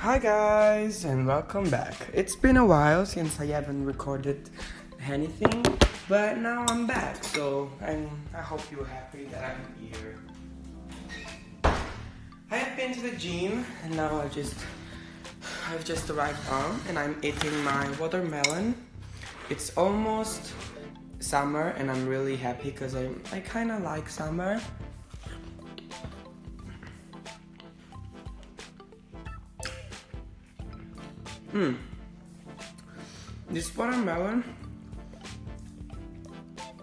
Hi guys and welcome back. It's been a while since I haven't recorded anything, but now I'm back. So I'm I hope you're happy that I'm here. I have been to the gym and now I just I've just arrived home and I'm eating my watermelon. It's almost summer and I'm really happy because I I kind of like summer. Hmm. This watermelon.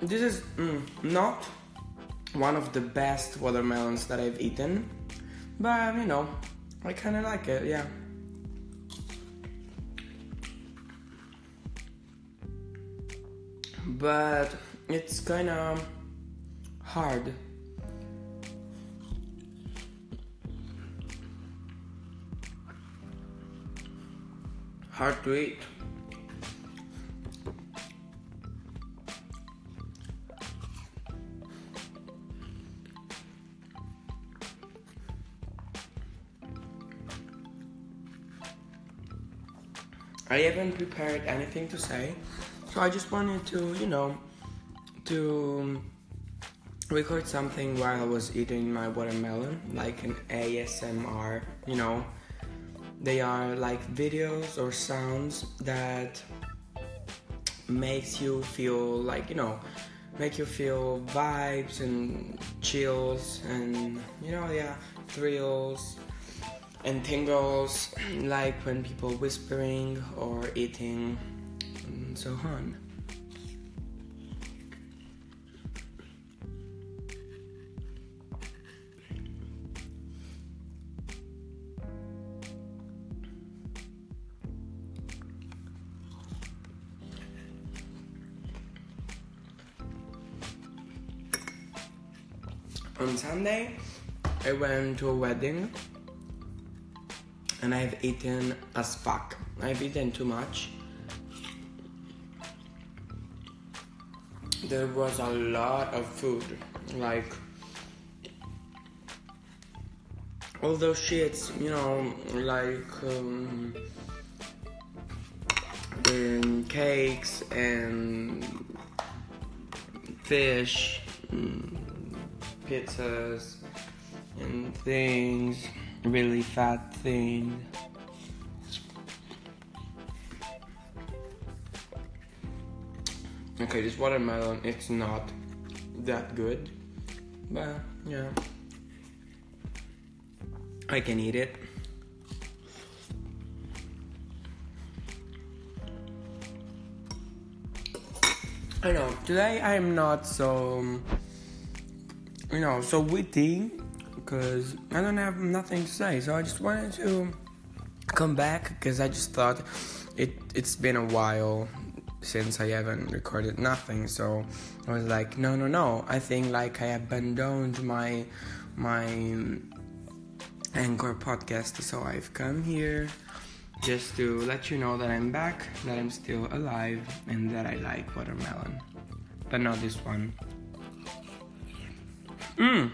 This is mm, not one of the best watermelons that I've eaten, but you know, I kind of like it. Yeah. But it's kind of hard. Hard to eat. I haven't prepared anything to say, so I just wanted to, you know, to record something while I was eating my watermelon, like an ASMR, you know. They are like videos or sounds that makes you feel like, you know, make you feel vibes and chills and you know, yeah, thrills and tingles like when people whispering or eating and so on. On Sunday, I went to a wedding and I've eaten as fuck. I've eaten too much. There was a lot of food, like all those shits, you know, like um, and cakes and fish, and pizzas and things really fat thing. Okay, this watermelon, it's not that good, but yeah, I can eat it. I know, today I am not so, you know, so witty because I don't have nothing to say. So I just wanted to come back because I just thought it it's been a while since I haven't recorded nothing. So I was like, no, no, no. I think like I abandoned my my anchor podcast. So I've come here just to let you know that I'm back, that I'm still alive, and that I like watermelon, but not this one. Mmm.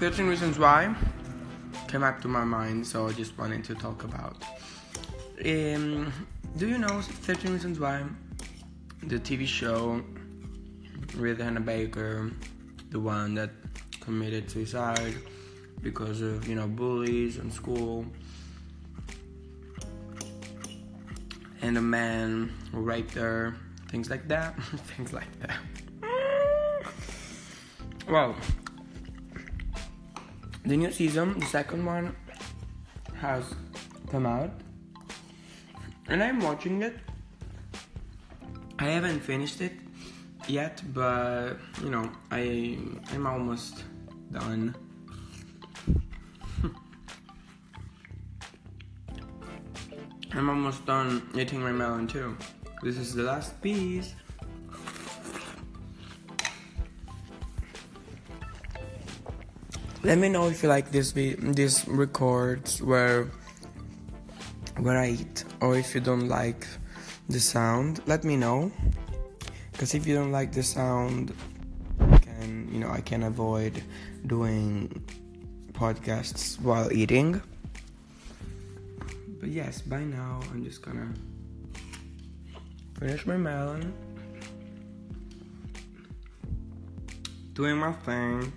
13 Reasons Why came up to my mind, so I just wanted to talk about. Um, do you know 13 Reasons Why? The TV show with Hannah Baker, the one that committed suicide because of, you know, bullies in school. And a man raped her, things like that. things like that. well, the new season, the second one, has come out, and I'm watching it. I haven't finished it yet, but you know, I I'm almost done. I'm almost done eating my melon too. This is the last piece. let me know if you like this this records where where I eat or if you don't like the sound let me know because if you don't like the sound you can you know I can avoid doing podcasts while eating. But yes, by now I'm just gonna finish my melon, doing my thing.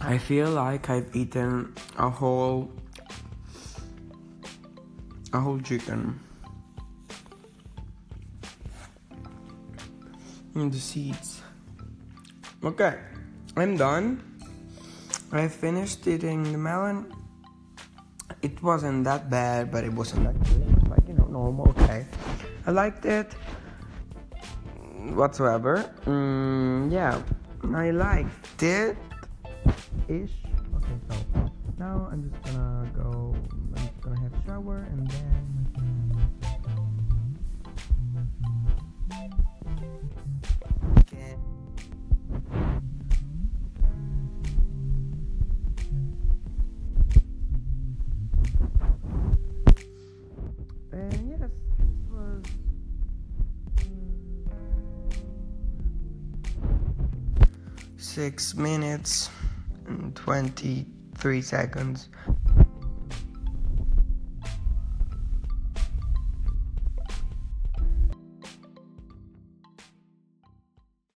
I feel like I've eaten a whole a whole chicken. And the seeds. Okay, I'm done. I finished eating the melon. It wasn't that bad, but it wasn't that good. Like, you know, normal, okay. I liked it whatsoever. Mm, yeah, I liked it ish. Okay, so now I'm just gonna go. I'm just gonna have a shower and then. 6 minutes and 23 seconds.